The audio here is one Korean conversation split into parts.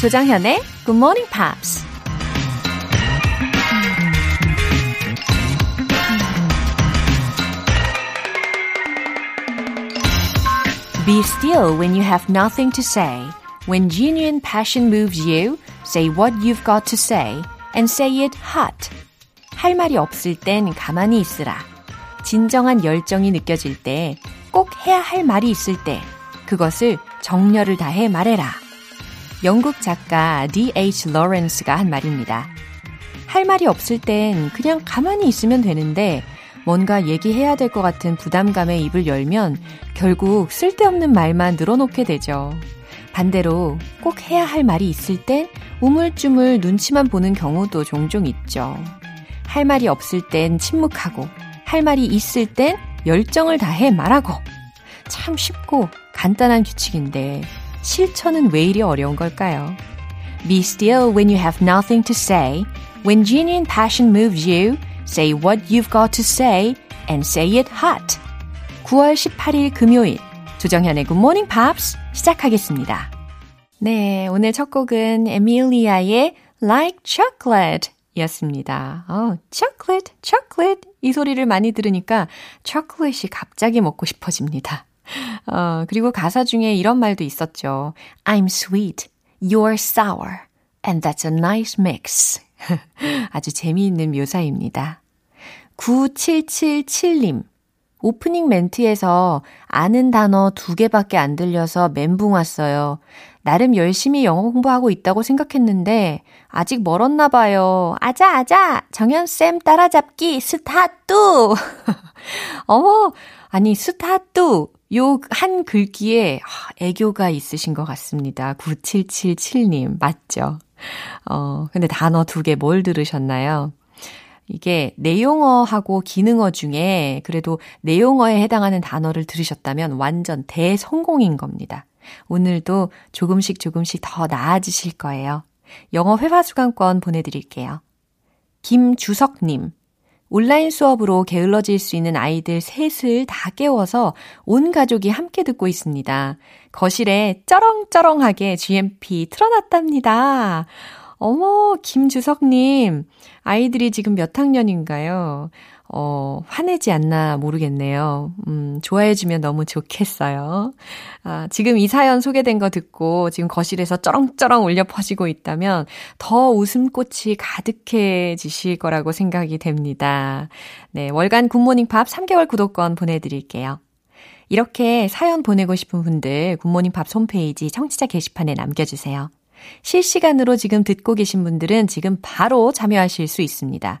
조장현의 Good Morning Pops. Be still when you have nothing to say. When genuine passion moves you, say what you've got to say and say it hot. 할 말이 없을 땐 가만히 있으라. 진정한 열정이 느껴질 때, 꼭 해야 할 말이 있을 때, 그것을 정열을 다해 말해라. 영국 작가 D.H. 로렌스가 한 말입니다. 할 말이 없을 땐 그냥 가만히 있으면 되는데 뭔가 얘기해야 될 것 같은 부담감에 입을 열면 결국 쓸데없는 말만 늘어놓게 되죠. 반대로 꼭 해야 할 말이 있을 땐 우물쭈물 눈치만 보는 경우도 종종 있죠. 할 말이 없을 땐 침묵하고 할 말이 있을 땐 열정을 다해 말하고 참 쉽고 간단한 규칙인데 실천은 왜 이리 어려운 걸까요? Be still when you have nothing to say. When genuine passion moves you, say what you've got to say and say it hot. 9월 18일 금요일 조정현의 Good Morning Pops 시작하겠습니다. 네, 오늘 첫 곡은 에밀리아의 Like Chocolate 였습니다. 어, chocolate, chocolate 이 소리를 많이 들으니까 초콜릿이 갑자기 먹고 싶어집니다. 어, 그리고 가사 중에 이런 말도 있었죠. I'm sweet, you're sour, and that's a nice mix. 아주 재미있는 묘사입니다. 9777님. 오프닝 멘트에서 아는 단어 두 개밖에 안 들려서 멘붕 왔어요. 나름 열심히 영어 공부하고 있다고 생각했는데 아직 멀었나 봐요. 아자 아자 정연쌤 따라잡기 스타뚜. 어머 아니 스타뚜 요 한 글귀에 애교가 있으신 것 같습니다. 9777님 맞죠? 어 근데 단어 두 개 뭘 들으셨나요? 이게 내용어하고 기능어 중에 그래도 내용어에 해당하는 단어를 들으셨다면 완전 대성공인 겁니다. 오늘도 조금씩 조금씩 더 나아지실 거예요. 영어 회화 수강권 보내드릴게요. 김주석님. 온라인 수업으로 게을러질 수 있는 아이들 셋을 다 깨워서 온 가족이 함께 듣고 있습니다. 거실에 쩌렁쩌렁하게 GMP 틀어놨답니다. 어머, 김주석님. 아이들이 지금 몇 학년인가요? 어, 화내지 않나 모르겠네요. 음, 좋아해주면 너무 좋겠어요. 아, 지금 이 사연 소개된 거 듣고 지금 거실에서 쩌렁쩌렁 울려 퍼지고 있다면 더 웃음꽃이 가득해지실 거라고 생각이 됩니다. 네, 월간 굿모닝 팝 3개월 구독권 보내드릴게요. 이렇게 사연 보내고 싶은 분들 굿모닝 팝 홈페이지 청취자 게시판에 남겨주세요. 실시간으로 지금 듣고 계신 분들은 지금 바로 참여하실 수 있습니다.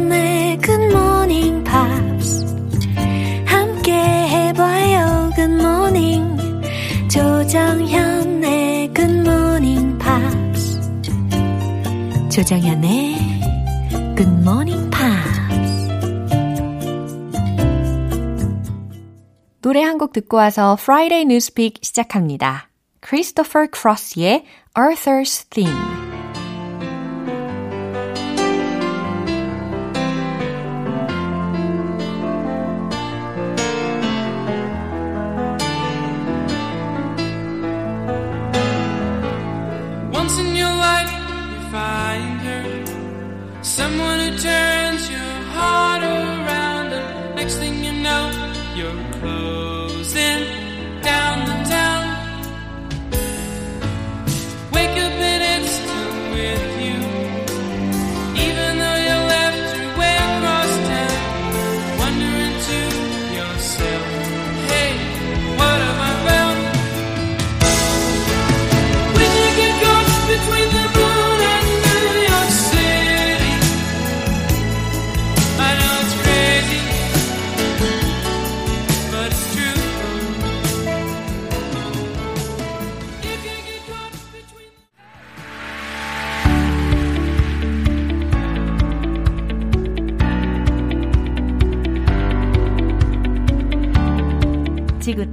조정현의 굿모닝 팝스 노래 한 곡 듣고 와서 Friday Newspeak 시작합니다. 크리스토퍼 크로스의 Arthur's Theme Someone who turns your heart around, and next thing you know, you're closing.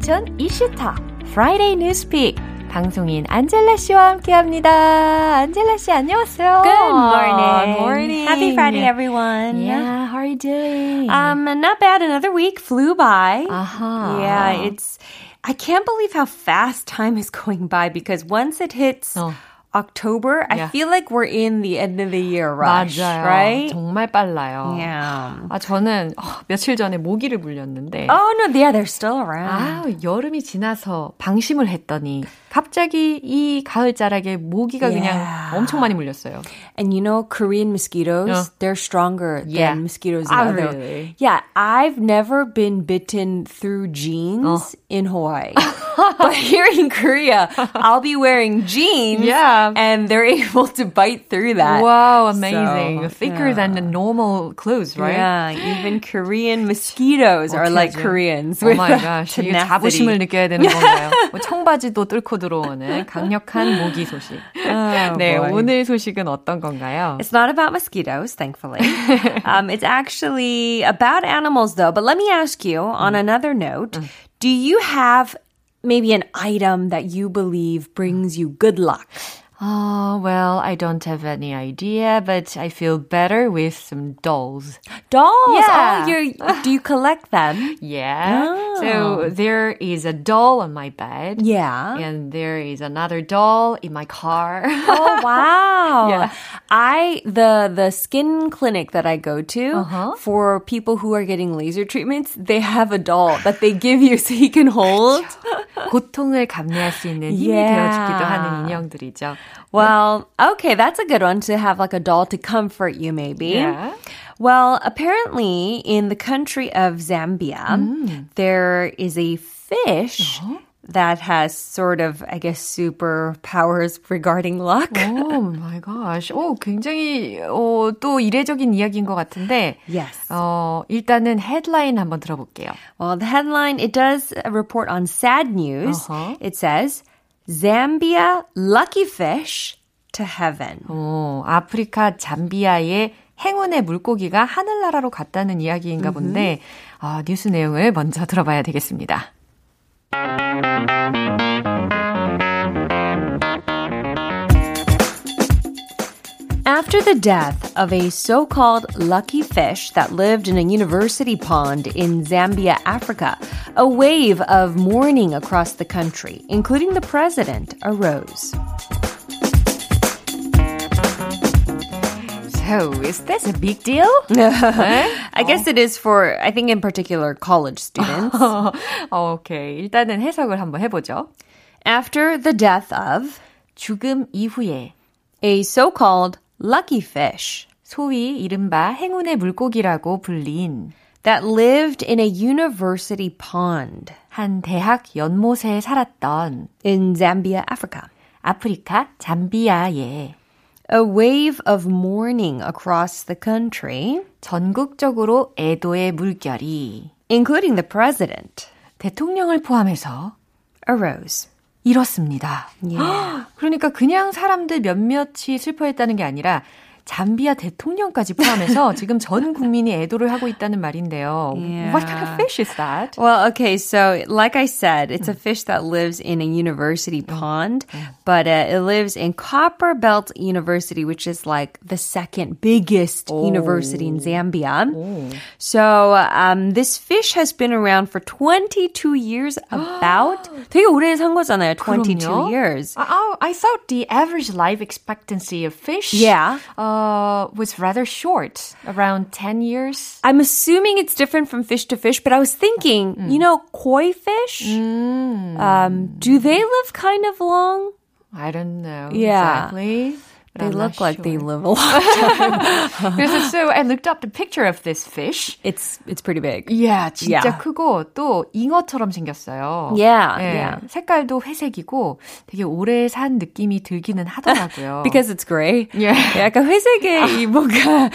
지구촌 이슈터 Friday Newspeak 방송인 안젤라 씨와 함께합니다. 안젤라 씨 안녕하세요. Good morning. Good morning. Happy Friday, everyone. Yeah, how are you doing? Um, not bad. Another week flew by. Uh-huh. Yeah, it's. I can't believe how fast time is going by because once it hits 어. October, I Yeah. feel like we're in the end of the year rush, 맞아요. right? 정말 빨라요. Yeah. 아, 저는 어, 며칠 전에 모기를 물렸는데 Oh no, yeah, they're still around. 아, 여름이 지나서 방심을 했더니 갑자기 이 가을자락에 모기가 Yeah. 그냥 엄청 많이 물렸어요. And you know, Korean mosquitoes, Yeah. they're stronger Yeah. than mosquitoes in Ah, other. really? Yeah, I've never been bitten through jeans Oh. in Hawaii. but here in Korea, I'll be wearing jeans Yeah. and they're able to bite through that. Wow, amazing. So, Thicker than the normal clothes, right? Yeah, even Korean mosquitoes are like 어떡하지? Koreans. Oh with my gosh. 이게 자부심을 tenacity. 느껴야 되는 건가요? 뭐 청바지도 뚫고 들어오는 강력한 모기 소식. Oh, 네, boy. 오늘 소식은 어떤 건가요? It's not about mosquitoes, thankfully. um, it's actually about animals, though. But let me ask you, on another note, do you have maybe an item that you believe brings you good luck? Oh, well, I don't have any idea, but I feel better with some dolls. Dolls. Yeah. Oh, you're, do you collect them? Yeah. Oh. So there is a doll on my bed. Yeah. And there is another doll in my car. Oh wow! Yeah. I the the skin clinic that I go to Uh-huh. for people who are getting laser treatments, they have a doll that they give you so you can hold. 고통을 감내할 수 있는 힘이 Yeah. 되어주기도 하는 인형들이죠. Well, okay, that's a good one to have like a doll to comfort you, maybe. Yeah. Well, apparently in the country of Zambia, there is a fish that has sort of, I guess, superpowers regarding luck. Oh my gosh. 오, 굉장히, 어, 또 이례적인 이야기인 것 같은데. Yes. 어, 일단은 헤드라인 한번 들어볼게요. Well, the headline, it does report on sad news. Uh-huh. It says, Zambia lucky fish to heaven. 어, 아프리카 잠비아의 행운의 물고기가 하늘나라로 갔다는 이야기인가 본데, 아, 뉴스 내용을 먼저 들어봐야 되겠습니다. After the death of a so called lucky fish that lived in a university pond in Zambia, Africa, a wave of mourning across the country, including the president, arose. So, is this a big deal? I guess it is for, I think in particular, college students. 오케이. 일단은 해석을 한번 해보죠. After the death of 죽음 이후에 a so called lucky fish 소위 이른바 행운의 물고기라고 불린 that lived in a university pond 한 대학 연못에 살았던 in Zambia, Africa. 아프리카 잠비아에 A wave of mourning across the country, 전국적으로 애도의 물결이 including the president, 대통령을 포함해서 arose. 이렇습니다. Yeah. 그러니까 그냥 사람들 몇몇이 슬퍼했다는 게 아니라 잠비아 대통령까지 포함해서 지금 전 국민이 애도를 하고 있다는 말인데요. What kind of fish is that? Well, okay, so like I said, it's a fish that lives in a university pond, but uh, it lives in Copper Belt University, which is like the second biggest university in Zambia. So um, this fish has been around for 22 years, about. 되게 오래 산 거잖아요, 22 그럼요. years. Oh, I thought the average life expectancy of fish Yeah. uh, uh, was rather short, around 10 years. I'm assuming it's different from fish to fish, but I was thinking, mm. you know, koi fish, mm. um, do they live kind of long? I don't know Yeah. exactly but They I'm look not like they sure. live a long 그래서 so I looked up the picture of this fish. It's it's pretty big. Yeah, 진짜 Yeah. 크고 또 잉어처럼 생겼어요. Yeah, 예, yeah. 색깔도 회색이고 되게 오래 산 느낌이 들기는 하더라고요. Because it's gray. Yeah. 약간 회색에 이 뭔가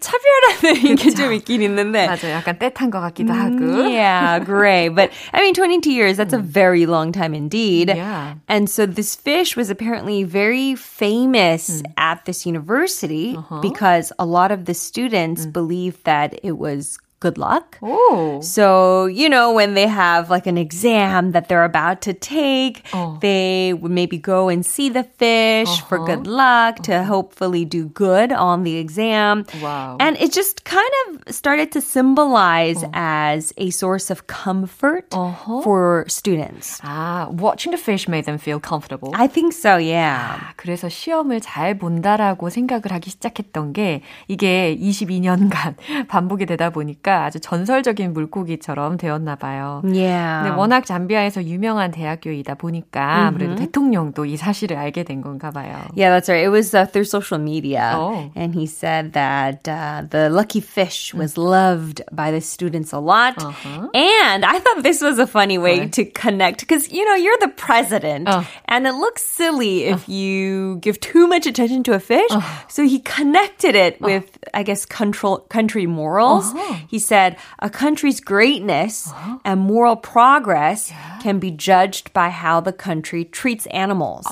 차별하는 게 좀 있긴 있는데. 맞아요. 약간 떼탄 것 같기도 Mm, 하고. yeah, gray. But I mean, 22 years, that's a very long time indeed. Yeah. And so this fish was apparently very famous Mm-hmm. at this university uh-huh. because a lot of the students mm. believed that it was good luck. Oh. So, you know, when they have like an exam that they're about to take, Oh. they would maybe go and see the fish for Uh-huh. good luck to hopefully do good on the exam. Wow. And it just kind of started to symbolize Oh. as a source of comfort Uh-huh. for students. 아, watching the fish made them feel comfortable. I think so, yeah. 아, 그래서 시험을 잘 본다라고 생각을 하기 시작했던 게 이게 22년간 반복이 되다 보니까 아주 전설적인 물고기처럼 되었나 봐요. Yeah. 근데 워낙 잠비아에서 유명한 대학교이다 보니까 아무래도 대통령도 이 사실을 알게 된 건가 봐요. Yeah, that's right. It was uh, through social media. Oh. And he said that uh, the lucky fish was loved by the students a lot. Uh-huh. And I thought this was a funny way to connect because, you know, you're the president. Uh. And it looks silly if you give too much attention to a fish. So he connected it with, I guess, control, country morals. He said, a country's greatness and moral progress can be judged by how the country treats animals.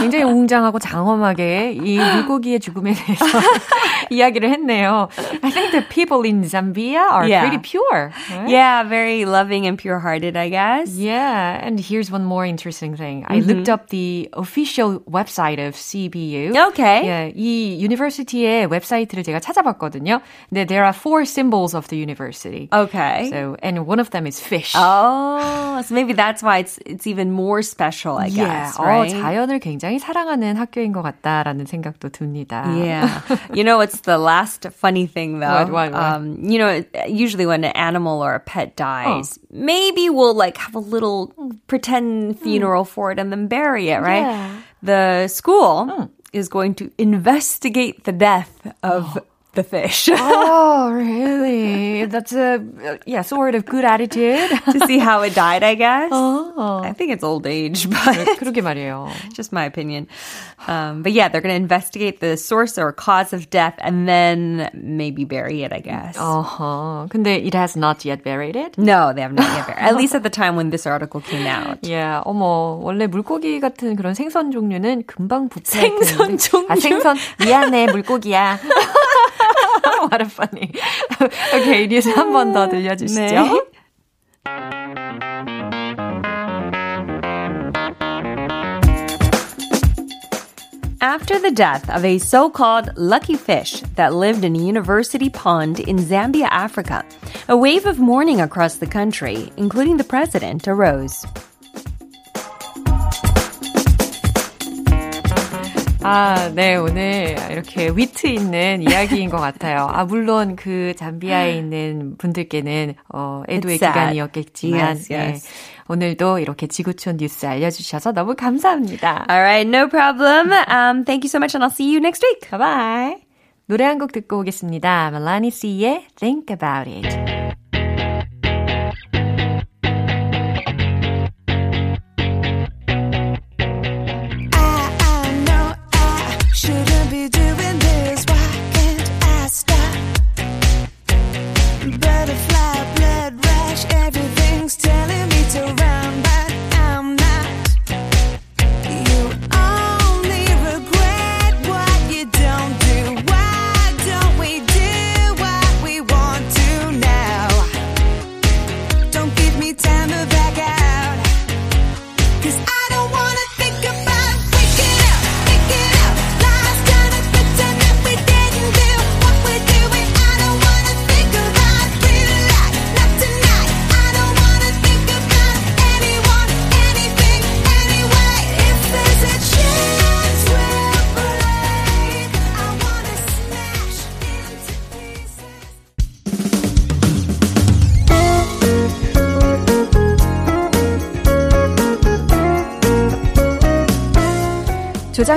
굉장히 웅장하고 장엄하게 이 물고기의 죽음에 대해서 이야기를 했네요. I think the people in Zambia are Yeah. pretty pure. right? Yeah, very loving and pure-hearted, I guess. Yeah, and here's one more interesting thing. I looked up the official website of CBU. Okay. 예, 이 university의 웹사이트를 제가 찾아봤거든요. 근데 there are four symbols of the university. Okay. So, and one of them is fish. oh, so maybe that's why it's it's even more special, I yeah, guess, 어, right? 자연을 굉장히 사랑하는 학교인 것 같다라는 생각도 듭니다. Yeah. you know what's the last funny thing though? What, what, what? Um, you know, usually when an animal or a pet dies, maybe we'll like have a little pretend funeral for it and then bury it, right? Yeah. The school is going to investigate the death of the fish. Oh, really? That's a yeah, sort of good attitude. to see how it died, I guess. 어, I think it's old age, but 그러게 말이에요. just my opinion. Um, but yeah, they're going to investigate the source or cause of death and then maybe bury it, I guess. 어허. 근데 it has not yet buried it. No, they have not yet buried. At least at the time when this article came out. 야, 어머, 원래 물고기 같은 그런 생선 종류는 금방 부패. 생선 종류? 아, 생선. 미안해, 물고기야. What a funny. okay, 뉴스 한 번 더 들려주시죠. 네. After the death of a so-called lucky fish that lived in a university pond in Zambia, Africa, a wave of mourning across the country, including the president, arose. 아, 네, 오늘 이렇게 위트 있는 이야기인 것 같아요. 아, 물론 그 잠비아에 있는 분들께는, 어, 애도의 It's. 기간이었겠지만, Yes, yes. 네, 오늘도 이렇게 지구촌 뉴스 알려주셔서 너무 감사합니다. All right, no problem. Um, thank you so much, and I'll see you next week. Bye bye. 노래 한 곡 듣고 오겠습니다. 멜라니 씨의 Think About It.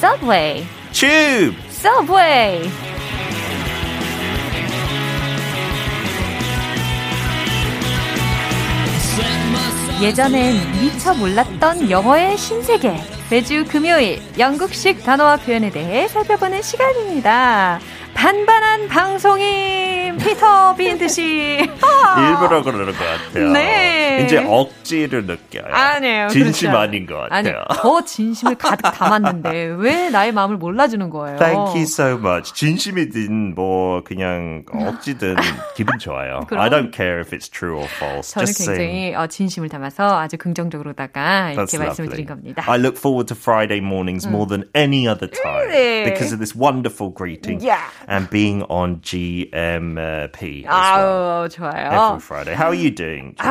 Subway. 칩! Subway. 예전엔 미처 몰랐던 영어의 신세계. 매주 금요일 영국식 단어와 표현에 대해 살펴보는 시간입니다. 반반한 방송인 피터 빈트 씨. 일부러 그러는 것 같아요. 네. 이제 억지를 느껴요. 아니에요. 진심 그렇죠. 아닌 것 아니, 같아요. 더 진심을 가득 담았는데 왜 나의 마음을 몰라주는 거예요? Thank you so much. 진심이든 뭐 그냥 억지든 기분 좋아요. I don't care if it's true or false. 저는 Just. 굉장히 어, 진심을 담아서 아주 긍정적으로다가 이렇게 말씀을. 드린 겁니다. I look forward to Friday mornings more than any other time Really? because of this wonderful greeting Yeah. and being on GMP as well 아우, 좋아요. every Friday. How are you doing? Jimmy?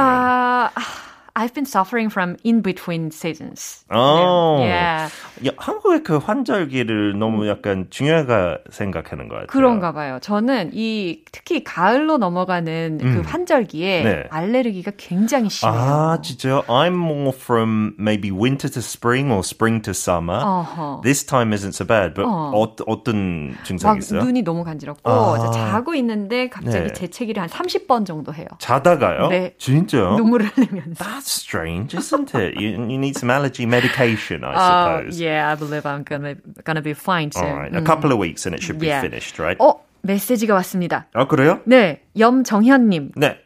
아, I've been suffering from in-between seasons. 어. Yeah. 야, 한국의 그 환절기를 너무 약간 중요하게 생각하는 것 같아요. 그런가 봐요. 저는 이 특히 가을로 넘어가는 그 환절기에 네. 알레르기가 굉장히 심해요. 아, 진짜요? I'm more from maybe winter to spring or spring to summer. 어허. This time isn't so bad, but 어. 어. 어떤 증상이 막 있어요? 눈이 너무 간지럽고 아. 자고 있는데 갑자기 네. 재채기를 한 30번 정도 해요. 자다가요? 네. 진짜요? 눈물을 흘리면서. That's strange, isn't it? You, you need some allergy medication, I Uh, suppose. yeah, I believe I'm gonna gonna be fine soon. All right, a couple of weeks and it should be Yeah. finished, right? 어, 메시지가 왔습니다. 아, 그래요? 네, 염정현님, 네.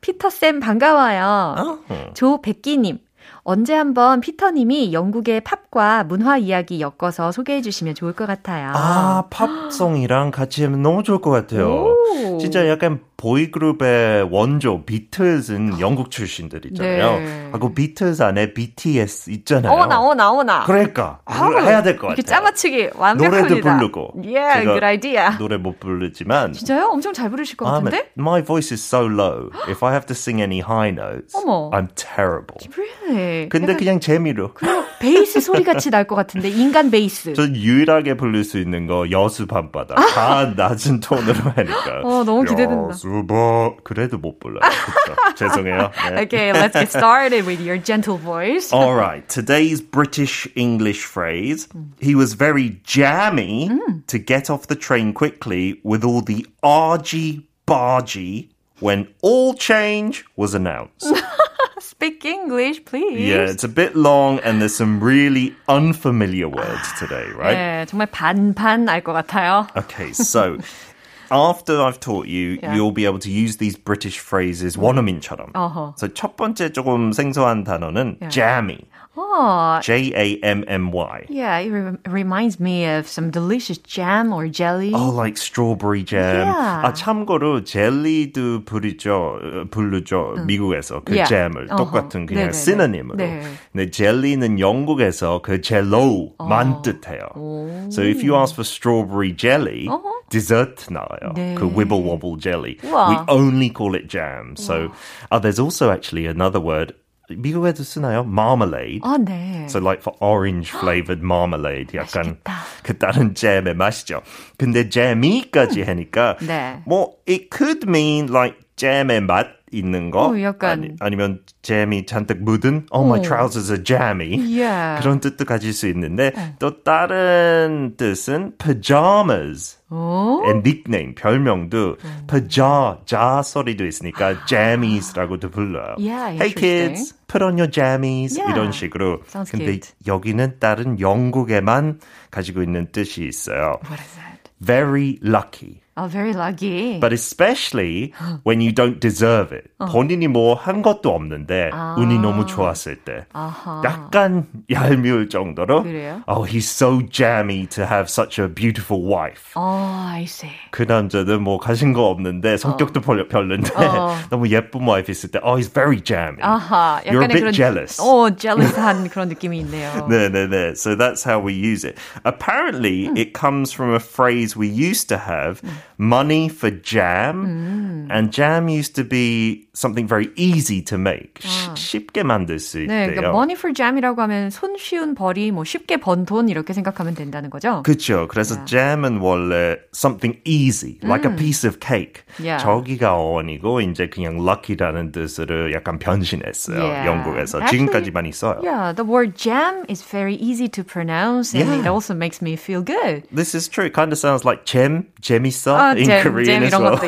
피터 쌤 반가워요. 어. 조백기님, 언제 한번 피터님이 영국의 팝과 문화 이야기 엮어서 소개해 주시면 좋을 것 같아요. 아, 팝송이랑 같이 하면 너무 좋을 것 같아요. 오. 진짜 약간 보이그룹의 원조 비틀즈는 영국 출신들이잖아요. 네. 하고 비틀즈 안에 BTS 있잖아요. 어머나, 어머나, 어머나. 그러니까 그걸 해야 될 것 같아요. 이렇게 짜맞추기 완벽합니다. 노래도 부르고. Yeah, good idea. 노래 못 부르지만 진짜요? 엄청 잘 부르실 것 I'm 같은데? my voice is so low. If I have to sing any high notes, 어머. I'm terrible. Really? 근데 그냥 재미로. 베이스 소리 같이 날 것 같은데 인간 베이스. 전 유일하게 부를 수 있는 거 여수 밤바다. 다 낮은 톤으로 하니까. 어, 너무 기대된다. 여수 밤 그래도 못 불러요. 그쵸? 죄송해요. 네. Okay, let's get started with your gentle voice. All right. Today's British English phrase. He was very jammy to get off the train quickly with all the argy bargy when all change was announced. Speak English, please. yeah, it's a bit long and there's some really unfamiliar words today, right? 네, 정말 반반 알 것 같아요. Okay, so after I've taught you, Yeah. you'll be able to use these British phrases 원어민처럼. 어허. So 첫 번째 조금 생소한 단어는 jammy. Oh, J-A-M-M-Y. yeah, it re- reminds me of some delicious jam or jelly. Oh, like strawberry jam. Yeah. 아, 참고로 젤리도 부르죠, 어, 부르죠. 미국에서 그 Yeah. 잼을 어허. 똑같은 그냥 네네네. 시노님으로. 네. 근데 젤리는 영국에서 그 젤로만 뜻해요. So if you ask for strawberry jelly, dessert 나와요. 네. 그 wibble wobble jelly. 우와. We only call it jam. So uh, there's also actually another word. 미국에도 쓰나요? Marmalade. 아, 네. So like for orange flavored marmalade 약간 맛있겠다. 그 다른 잼의 맛이죠. 근데 잼이까지 하니까 네. 뭐 it could mean like 잼의 맛 있는 거 어, 약간. 아니, 면 잼이 잔뜩 묻은 oh my 어. trousers are jammy Yeah. 그런 뜻도 가질 수 있는데 또 다른 뜻은 pajamas 오? 의 닉네임 별명도 paja 자 소리도 있으니까 jammies라고도 불러요. Yeah, hey kids, put on your jammies Yeah. 이런 식으로. Sounds 근데 cute. 여기는 다른 영국에만 가지고 있는 뜻이 있어요. What is that? Very lucky. Oh, very lucky. But especially when you don't deserve it. 본인이 뭐 한 것도 없는데 운이 너무 좋았을 때. 아하. 약간 얄미울 정도로. 그래요? Oh, he's so jammy to have such a beautiful wife. Oh, I see. 그 남자는 뭐 가진 거 없는데 성격도 별- 별론데 어. 너무 예쁜 와이프 있을 때 oh he's very jammy. 아하, You're a 약간의 bit 그런 jealous. 어, jealous한 그런 느낌이 있네요. 네네네. So that's how we use it. Apparently, it comes from a phrase we used to have, money for jam. And jam used to be something very easy to make. 쉬- 쉽게 만들 수 네, 있대요. 그러니까 money for jam이라고 하면 손쉬운 벌이 뭐 쉽게 번 돈 이렇게 생각하면 된다는 거죠. 그렇죠. 그래서 jam은 원래 something easy, like a piece of cake. Yeah. 저기가 어원이고 이제 그냥 lucky라는 뜻으로 약간 변신했어요. Yeah. 영국에서 Actually, 지금까지 많이 써요. Yeah, the word jam is very easy to pronounce and it Yeah. also makes me feel good. This is true. It kind of sounds like jem, 재밌어 아, In 잼, Korean 잼 as well.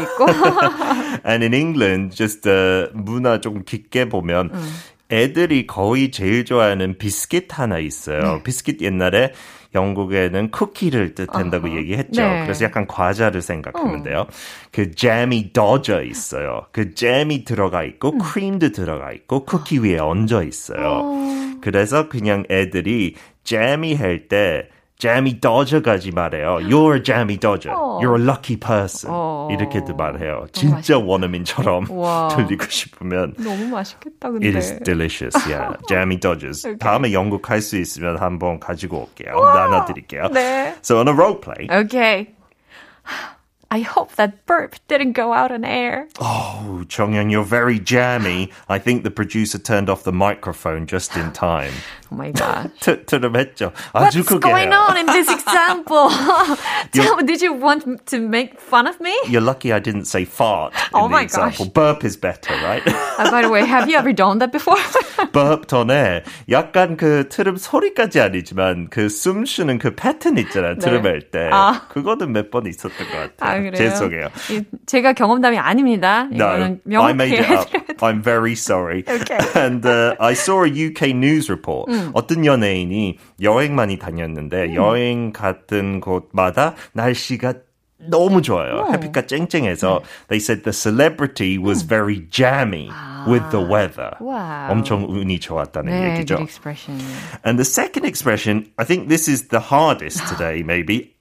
And in England, just uh, 문화 좀 깊게 보면 애들이 거의 제일 좋아하는 비스킷 하나 있어요. 비스킷 옛날에 영국에는 쿠키를 뜻한다고 얘기했죠. 네. 그래서 약간 과자를 생각하면 돼요. 그 잼이 더져 있어요. 그 잼이 들어가 있고 크림도 들어가 있고 쿠키 위에 얹어 있어요. 그래서 그냥 애들이 잼이 할 때 잼이 더져가지 말해요. You're a jammy dodger. You're a lucky person. 어. 이렇게도 말해요. 진짜 원어민처럼 와. 들리고 싶으면 너무 맛있겠다 근데. It is delicious. Yeah. Jammy Dodgers. Okay. 다음에 영국 할 수 있으면 한번 가지고 올게요. 나눠드릴게요. 네. So on a role play. Okay. I hope that burp didn't go out on air. Oh, Chongyoung, you're very jammy. I think the producer turned off the microphone just in time. Oh my god. 트, 트름했죠. What's 아주 크게 going on in this example? Tell, did you want to make fun of me? You're lucky I didn't say fart in Oh the my example. gosh. Burp is better, right? Uh, by the way, have you ever done that before? burp 전에 약간 그 트름 소리까지 아니지만 그 숨 쉬는 그 패턴 있잖아요. 트름할 때. 아. 그거는 몇 번 있었던 것 같아요. 아, 그래요? 죄송해요. 이- 제가 경험담이 아닙니다. No, 이거는 I made 명확히 it up. 해드려야 돼. I'm very sorry. Okay. And uh, I saw a UK news report. 어떤 연예인이 여행 많이 다녔는데 여행 갔던 곳마다 날씨가 너무 좋아요. 햇빛가 쨍쨍해서 they said the celebrity was very jammy with the weather. 와우. 엄청 운이 좋았다는 네, 얘기죠. good expression. And the second expression, I think this is the hardest today, maybe.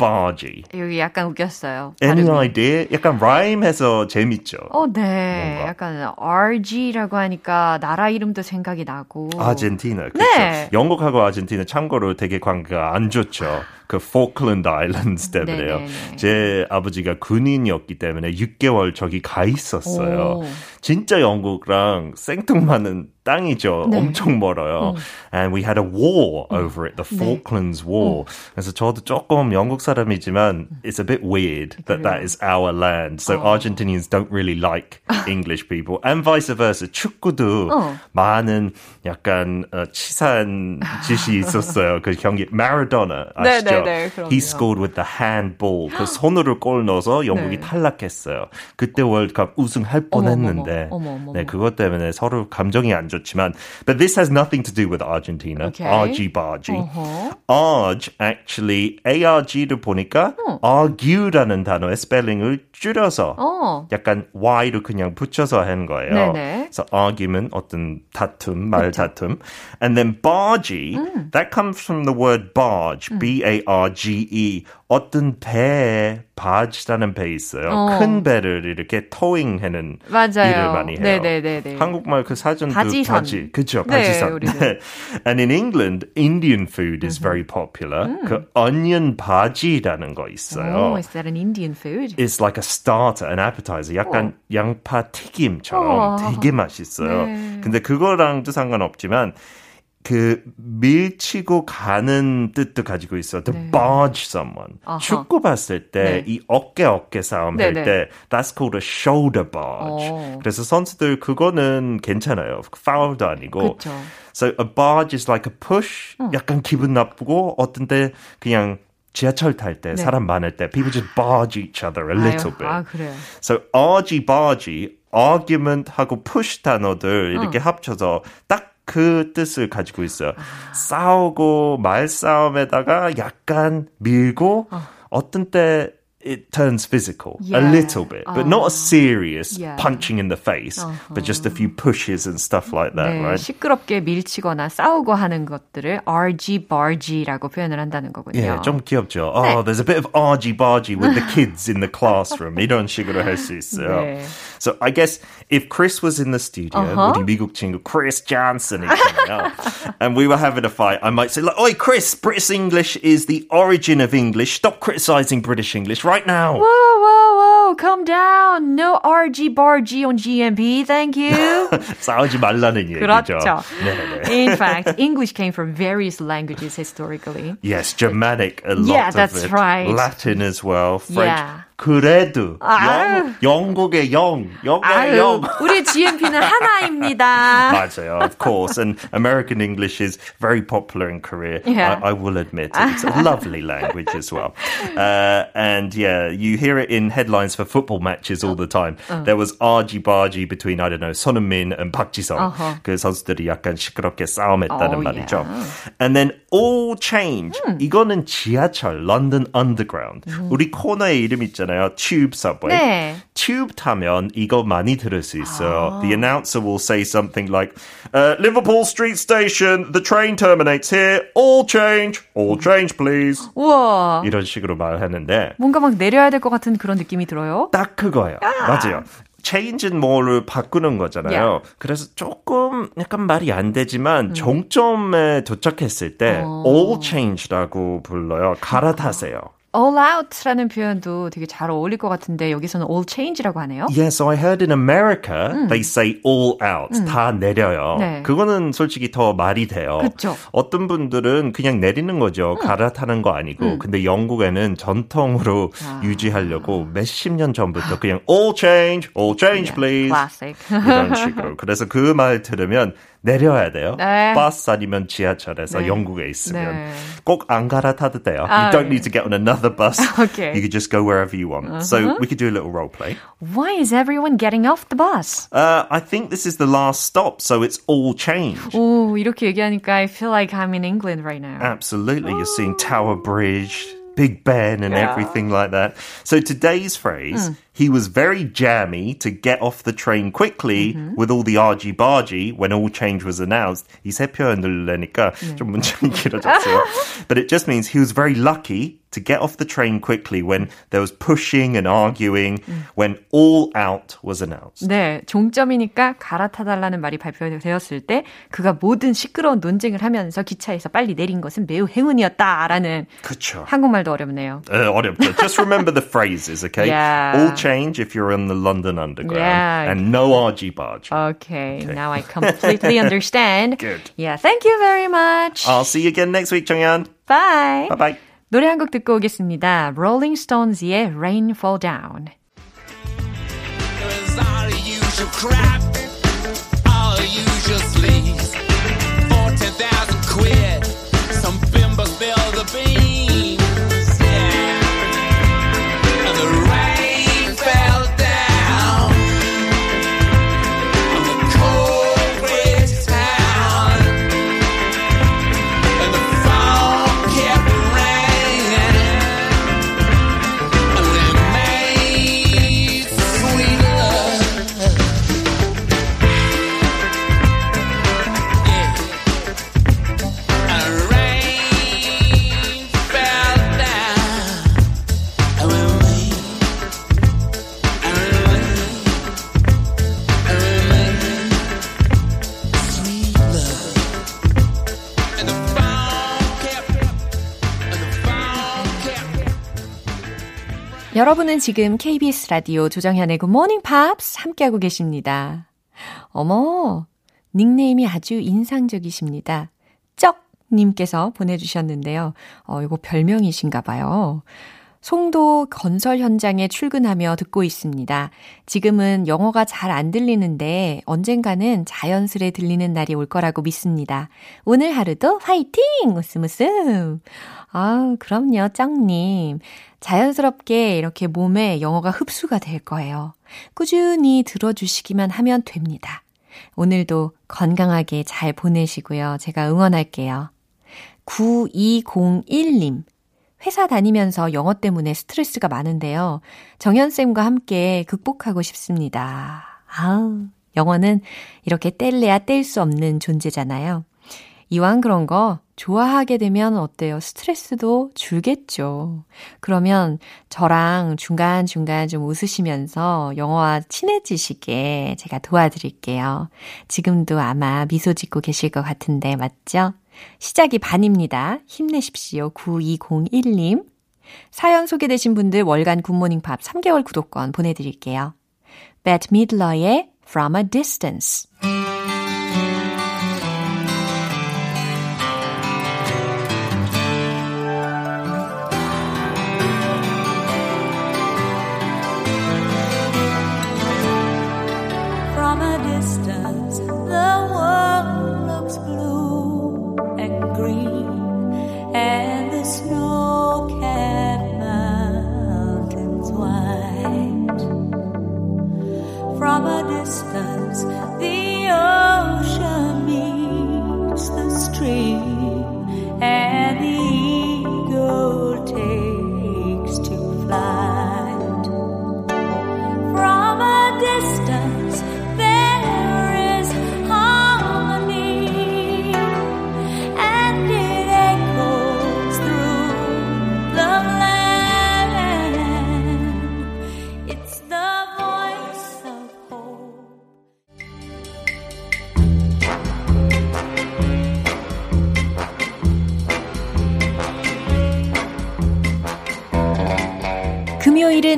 bargy. 여기 약간 웃겼어요. Any 발음이. idea? 약간 rhyme해서 재밌죠. 어, 네. 뭔가. 약간 RG라고 하니까 나라 이름도 생각이 나고. 아르헨티나. 그렇죠. 네. 영국하고 아르헨티나 참고로 되게 관계가 안 좋죠. 그 포클랜드 아일랜드 때문에요. 네네네. 제 아버지가 군인이었기 때문에 6개월 저기 가 있었어요. 오. 진짜 영국랑 생뚱맞는 땅이죠. 네. 엄청 멀어요. And we had a war 음. over it, the 네. Falklands War. 그래서 저도 조금 영국 사람이지만 it's a bit weird that that is our land. So 어. Argentinians don't really like English people. And vice versa. 축구도 어. 많은 약간 어, 치사한 짓이 있었어요. 그 경기 마라도나 네, 아시죠? 네, 네. He scored with the handball. 그 손으로 골 넣어서 영국이 네. 탈락했어요. 그때 월드컵 우승할 뻔했는데 어머, 어머, 어머. 네, 그것 때문에 서로 감정이 안 좋지만 but this has nothing to do with Argentina. Okay. argy-bargy. 어허. arg actually arg를 보니까 argue라는 단어의 스펠링을 줄여서 어. 약간 y로 그냥 붙여서 한 거예요. 네네. 그래서 argument 어떤 다툼, 말 다툼. And then bargy, 음. that comes from the word barge, B-A-R-G-E. 어떤 배에 barge라는 배 있어요. 어. 큰 배를 이렇게 맞아요. 일을 많이 해요. 네네네네. 한국말 그 사전도 바지선. 바지, 그죠? 네, 바지선. 네. And in England, Indian food is very popular. 그 onion 바지라는 거 있어요. Oh, is that an Indian food? It's like a starter, an appetizer. 약간 양파 튀김처럼 우와. 되게 맛있어요. 네. 근데 그거랑도 상관없지만 그 밀치고 가는 뜻도 가지고 있어. To barge someone. 네. 아하. 축구 봤을 때 네. 이 어깨 어깨 싸움 네, 할 네. 때 that's called a shoulder barge. 어. 그래서 선수들 그거는 괜찮아요. 파울도 아니고. 그쵸. So a barge is like a push. 약간 기분 나쁘고 어떤 때 그냥 지하철 탈 때 사람 많을 때 people just barge each other a little 아유, bit. 아, 그래요. So argy bargy, argument 하고 push 단어들 이렇게 합쳐서 딱 그 뜻을 가지고 있어요. 싸우고 말싸움에다가 약간 밀고 어떤 때 it turns physical a Yeah. little bit, but not a serious Yeah. punching in the face, but just a few pushes and stuff like that, 네, right? 시끄럽게 밀치거나 싸우고 하는 것들을 RG, barg라고 표현을 한다는 거군요. 예, 좀 귀엽죠. Oh, there's a bit of argy-bargy with the kids in the classroom. 이런 식으로 할 수 있어요. 네. So I guess if Chris was in the studio, Uh-huh. 우리 미국 친구 Chris Johnson 있잖아요. and we were having a fight, I might say, like, Oi, Chris, British English is the origin of English. Stop criticizing British English right now. Whoa, whoa, whoa, calm down. No RG, barg on GMP, thank you. 싸우지 말라는 얘기죠. 그렇죠. 네네. In fact, English came from various languages historically. Yes, Germanic, a lot Yeah, of that's it. right. Latin as well, French. Yeah. 그래도 아유. 영, 영국의 영, 영의 아유, 영. 우리 GMP는 하나입니다. 맞아요, of course. And American English is very popular in Korea. Yeah. I, I will admit it's a lovely language as well. Uh, and yeah, you hear it in headlines for football matches all the time. There was argy-bargy between, I don't know, Son Heung-min and Park Ji-sung. Uh-huh. 그 선수들이 약간 시끄럽게 싸움했다는 Oh, 말이죠. yeah. And then all change. 이거는 지하철, London Underground. 우리 코너의 이름 있잖아요. Tube Subway. 네. 튜브 타면 이거 많이 들을 수 있어요. The announcer will say something like, uh, Liverpool Street Station, the train terminates here. All change, all change, please. 우와. 이런 식으로 말하는데 뭔가 막 내려야 될 것 같은 그런 느낌이 들어요. 딱 그거예요. 맞아요. change는 뭐를 바꾸는 거잖아요. Yeah. 그래서 조금 약간 말이 안 되지만 종점에 도착했을 때 all change라고 불러요. 갈아타세요. All out라는 표현도 되게 잘 어울릴 것 같은데 여기서는 all change라고 하네요. Yeah, so I heard in America they say all out, 다 내려요. 네. 그거는 솔직히 더 말이 돼요. 그쵸. 어떤 분들은 그냥 내리는 거죠. 갈아타는 거 아니고. 근데 영국에는 전통으로 유지하려고 몇십 년 전부터 그냥 all change, all change please. classic. 이런 식으로. 그래서 그 말 들으면 내려야 돼요. 네. 버스 아니면 지하철에서 네. 영국에 있으면 네. 꼭 안 갈아타도 돼요. 아, you don't 네. need to get on another bus. Okay. You could just go wherever you want. So we could do a little role play. Why is everyone getting off the bus? Uh, I think this is the last stop, so it's all change. 오, 이렇게 얘기하니까 I feel like I'm in England right now. Absolutely. You're seeing Tower Bridge, Big Ben, and everything like that. So today's phrase, he was very jammy to get off the train quickly with all the argy bargy when all change was announced. 이 세 표현을 내니까 좀 문장이 길어졌어요. but it just means he was very lucky to get off the train quickly when there was pushing and arguing, when all out was announced. 네, 종점이니까 갈아타달라는 말이 발표되었을 때 그가 모든 시끄러운 논쟁을 하면서 기차에서 빨리 내린 것은 매우 행운이었다라는 그쵸. 한국말도 어렵네요. Uh, 어렵죠. Just remember the phrases, okay? Yeah. All change if you're on the London Underground. Yeah. And no argy barge. Okay, now I completely understand. Good. Yeah, thank you very much. I'll see you again next week, 정연. Bye. Bye bye. 노래 한 곡 듣고 오겠습니다. Rolling Stones의 Rain Fall Down. It's all the usual crap, all the usual sleaze. Fourteen thousand quid, 여러분은 지금 KBS 라디오 조정현의 Morning Pops 함께하고 계십니다. 어머, 닉네임이 아주 인상적이십니다. 쩍님께서 보내주셨는데요. 어, 이거 별명이신가 봐요. 송도 건설 현장에 출근하며 듣고 있습니다. 지금은 영어가 잘 안 들리는데 언젠가는 자연스레 들리는 날이 올 거라고 믿습니다. 오늘 하루도 화이팅! 웃음 웃음! 아, 그럼요, 짱님. 자연스럽게 이렇게 몸에 영어가 흡수가 될 거예요. 꾸준히 들어주시기만 하면 됩니다. 오늘도 건강하게 잘 보내시고요. 제가 응원할게요. 9201님. 회사 다니면서 영어 때문에 스트레스가 많은데요. 정현쌤과 함께 극복하고 싶습니다. 아우, 영어는 이렇게 뗄래야 뗄 수 없는 존재잖아요. 이왕 그런 거 좋아하게 되면 어때요? 스트레스도 줄겠죠. 그러면 저랑 중간중간 좀 웃으시면서 영어와 친해지시게 제가 도와드릴게요. 지금도 아마 미소 짓고 계실 것 같은데, 맞죠? 시작이 반입니다. 힘내십시오. 9201님. 사연 소개되신 분들 월간 굿모닝 팝 3개월 구독권 보내드릴게요. Bette Midler의 From a Distance.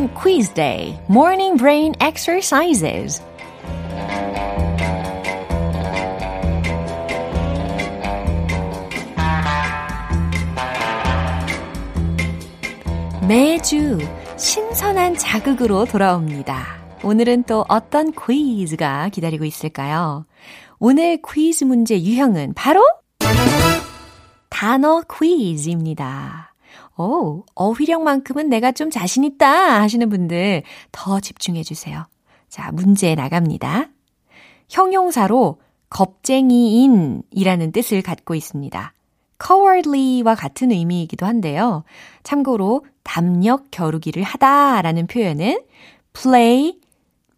금요일은 quiz day, morning brain exercises. 매주 신선한 자극으로 돌아옵니다. 오늘은 또 어떤 퀴즈가 기다리고 있을까요? 오늘 퀴즈 문제 유형은 바로 단어 퀴즈입니다. 오, 어휘력만큼은 내가 좀 자신있다 하시는 분들 더 집중해 주세요. 자, 문제 나갑니다. 형용사로 겁쟁이인 이라는 뜻을 갖고 있습니다. cowardly와 같은 의미이기도 한데요. 참고로 담력 겨루기를 하다 라는 표현은 play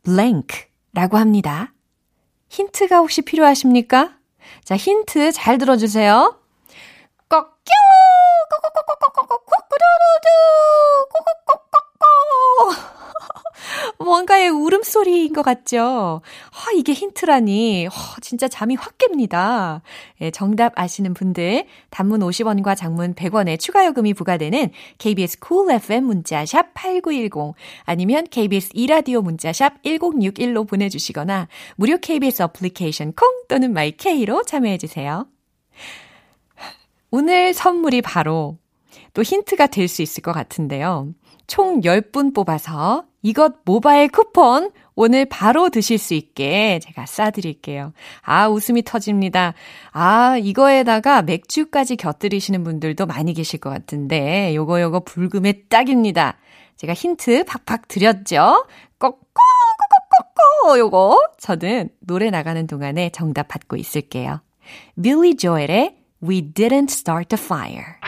blank 라고 합니다. 힌트가 혹시 필요하십니까? 자, 힌트 잘 들어주세요. 꺾여! 뭔가의 울음소리인 것 같죠? 아, 이게 힌트라니. 허, 진짜 잠이 확 깹니다. 예, 정답 아시는 분들, 단문 50원과 장문 100원의 추가 요금이 부과되는 KBS cool FM 문자샵 8910 아니면 KBS 이라디오 문자샵 1061로 보내주시거나 무료 KBS 어플리케이션 콩 또는 my K로 참여해주세요. 오늘 선물이 바로 또 힌트가 될 수 있을 것 같은데요. 총 10분 뽑아서 이것 모바일 쿠폰 오늘 바로 드실 수 있게 제가 싸드릴게요. 아, 웃음이 터집니다. 아, 이거에다가 맥주까지 곁들이시는 분들도 많이 계실 것 같은데, 요거 요거 불금에 딱입니다. 제가 힌트 팍팍 드렸죠? 꼬꼬꼬꼬꼬꼬 요거 저는 노래 나가는 동안에 정답 받고 있을게요. 빌리 조엘의 We Didn't Start the Fire.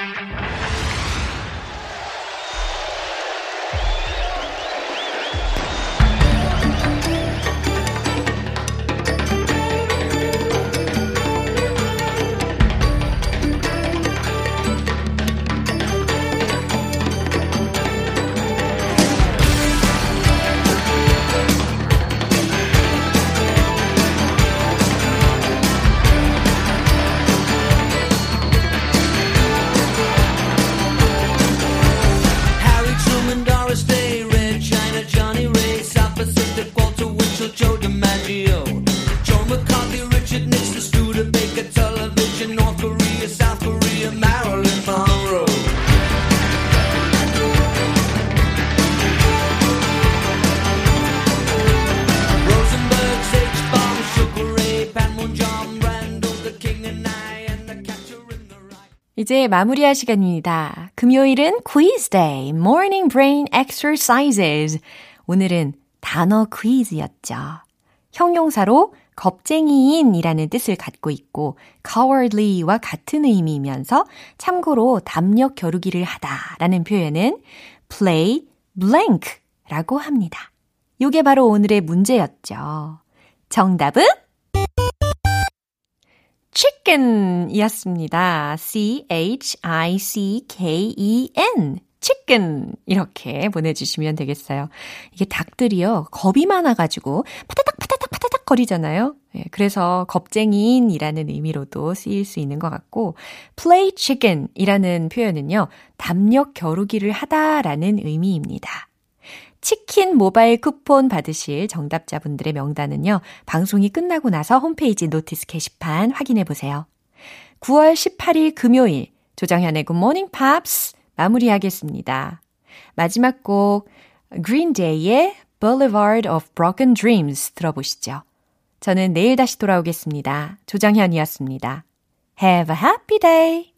이제 마무리할 시간입니다. 금요일은 quiz day, morning brain exercises. 오늘은 단어 퀴즈였죠. 형용사로 겁쟁이인 이라는 뜻을 갖고 있고 cowardly와 같은 의미이면서 참고로 담력 겨루기를 하다 라는 표현은 play blank 라고 합니다. 요게 바로 오늘의 문제였죠. 정답은 chicken 이었습니다. C-H-I-C-K-E-N. chicken. 이렇게 보내주시면 되겠어요. 이게 닭들이요, 겁이 많아가지고, 파타닥, 파타닥, 파타닥 거리잖아요. 예, 그래서 겁쟁이인이라는 의미로도 쓰일 수 있는 것 같고, play chicken 이라는 표현은요, 담력 겨루기를 하다라는 의미입니다. 치킨 모바일 쿠폰 받으실 정답자분들의 명단은요, 방송이 끝나고 나서 홈페이지 notice 게시판 확인해 보세요. 9월 18일 금요일, 조정현의 Morning Pops 마무리하겠습니다. 마지막 곡, Green Day의 Boulevard of Broken Dreams 들어보시죠. 저는 내일 다시 돌아오겠습니다. 조정현이었습니다. Have a happy day!